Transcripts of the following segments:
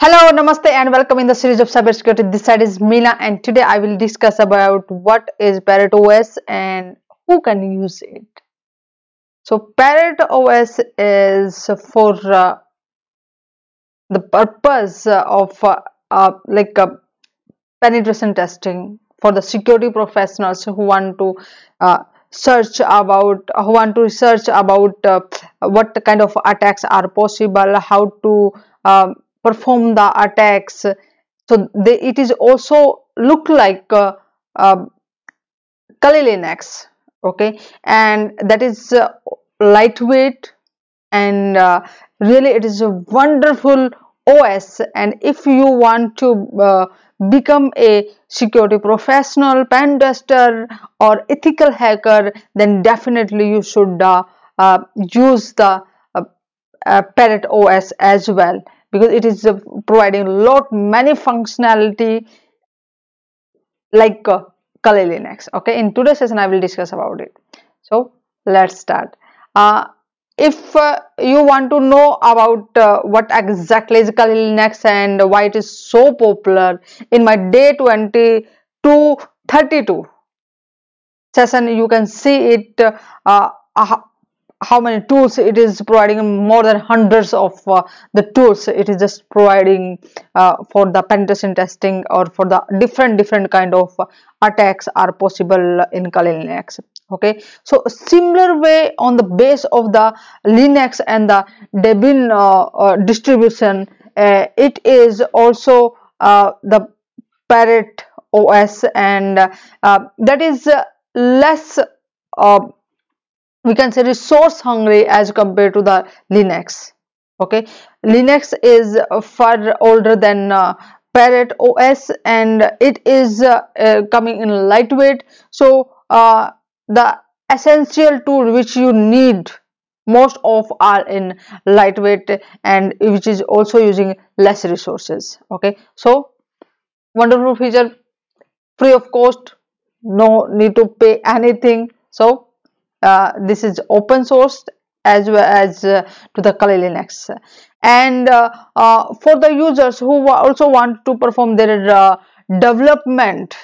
Hello, Namaste and welcome in the series of cybersecurity. This side is Mila and today I will discuss about what is Parrot OS and who can use it. So Parrot OS is for uh, the purpose of uh, uh, like uh, penetration testing for the security professionals who want to uh, search about who want to research about uh, what kind of attacks are possible how to um, perform the attacks. So they, it is also look like uh, uh, Kali Linux okay? And that is uh, lightweight and uh, really it is a wonderful OS and if you want to uh, become a security professional pen tester or ethical hacker then definitely you should uh, uh, use the uh, uh parrot os as well because it is uh, providing lot many functionality like uh, Kali Linux. Okay, in today's session I will discuss about it. So let's start. Uh, if uh, you want to know about uh, what exactly is Kali Linux and why it is so popular in my day 22 32 session you can see it uh, how many tools it is providing more than hundreds of uh, the tools it is just providing uh, for the penetration testing or for the different different kind of attacks are possible in Kali Linux okay? So similar way on the base of the Linux and the Debian uh, uh distribution uh, it is also uh, the Parrot OS and that is less we can say resource hungry as compared to the linux okay? Linux is far older than uh, parrot os and it is uh, uh, coming in lightweight. So uh, the essential tool which you need most of are in lightweight and which is also using less resources okay? So wonderful feature. Free of cost. No need to pay anything. So uh, this is open source as well as uh, to the Kali Linux and uh, uh, for the users who also want to perform their development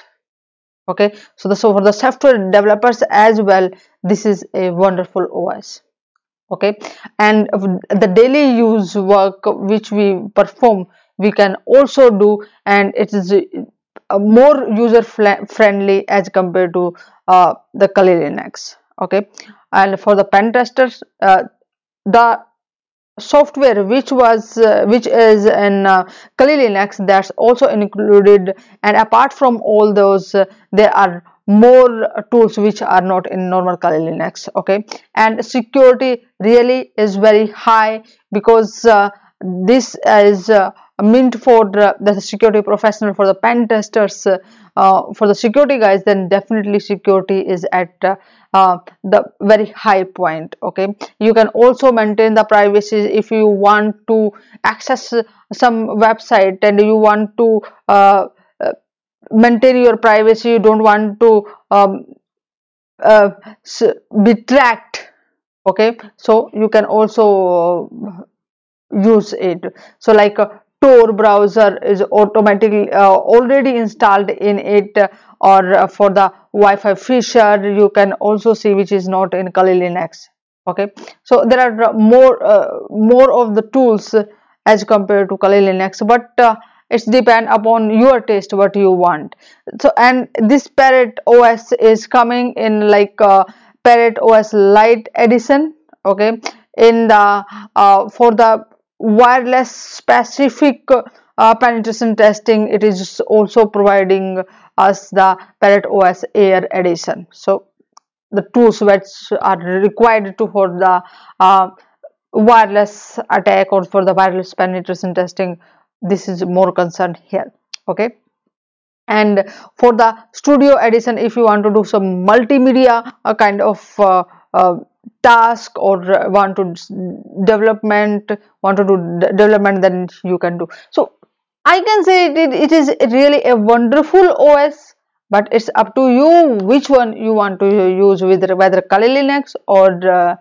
okay? So the so for the software developers as well this is a wonderful os okay? And the daily use work which we perform we can also do and it is more user friendly as compared to uh, the Kali Linux okay? And for the pen testers uh, the software which was uh, which is in uh, Kali Linux that's also included. And apart from all those uh, there are more tools which are not in normal Kali Linux. Okay? And security really is very high because uh, this is uh, meant for the, security professional for the pen testers uh, for the security guys then definitely security is at uh, uh, the very high point okay? You can also maintain the privacy if you want to access some website and you want to uh, uh, maintain your privacy you don't want to um, be tracked okay? So you can also use it. So like Tor browser is automatically uh, already installed in it uh, or uh, for the Wi-Fi feature you can also see which is not in Kali Linux. Okay? So there are more uh, more of the tools as compared to Kali Linux but uh, it's depend upon your taste what you want. So and this Parrot OS is coming in like uh, Parrot OS Lite edition. Okay? In the for the wireless specific uh, penetration testing it is also providing us the parrot os air edition. So the tools which are required to for the uh, wireless attack or for the wireless penetration testing this is more concerned here okay? And for the studio edition if you want to do some multimedia uh, kind of uh, uh task or want to development want to do development then you can do. So i can say it, it is really a wonderful os but it's up to you which one you want to use with whether Kali Linux or uh,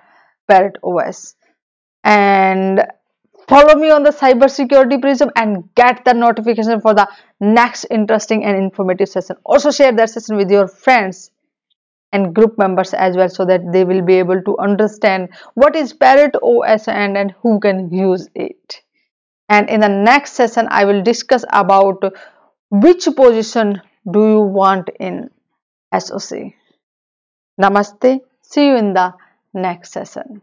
Parrot OS and follow me on the cybersecurity prism and get the notification for the next interesting and informative session. Also share that session with your friends and group members as well so that they will be able to understand what is parrot os and, and who can use it. And in the next session i will discuss about which position do you want in soc namaste. See you in the next session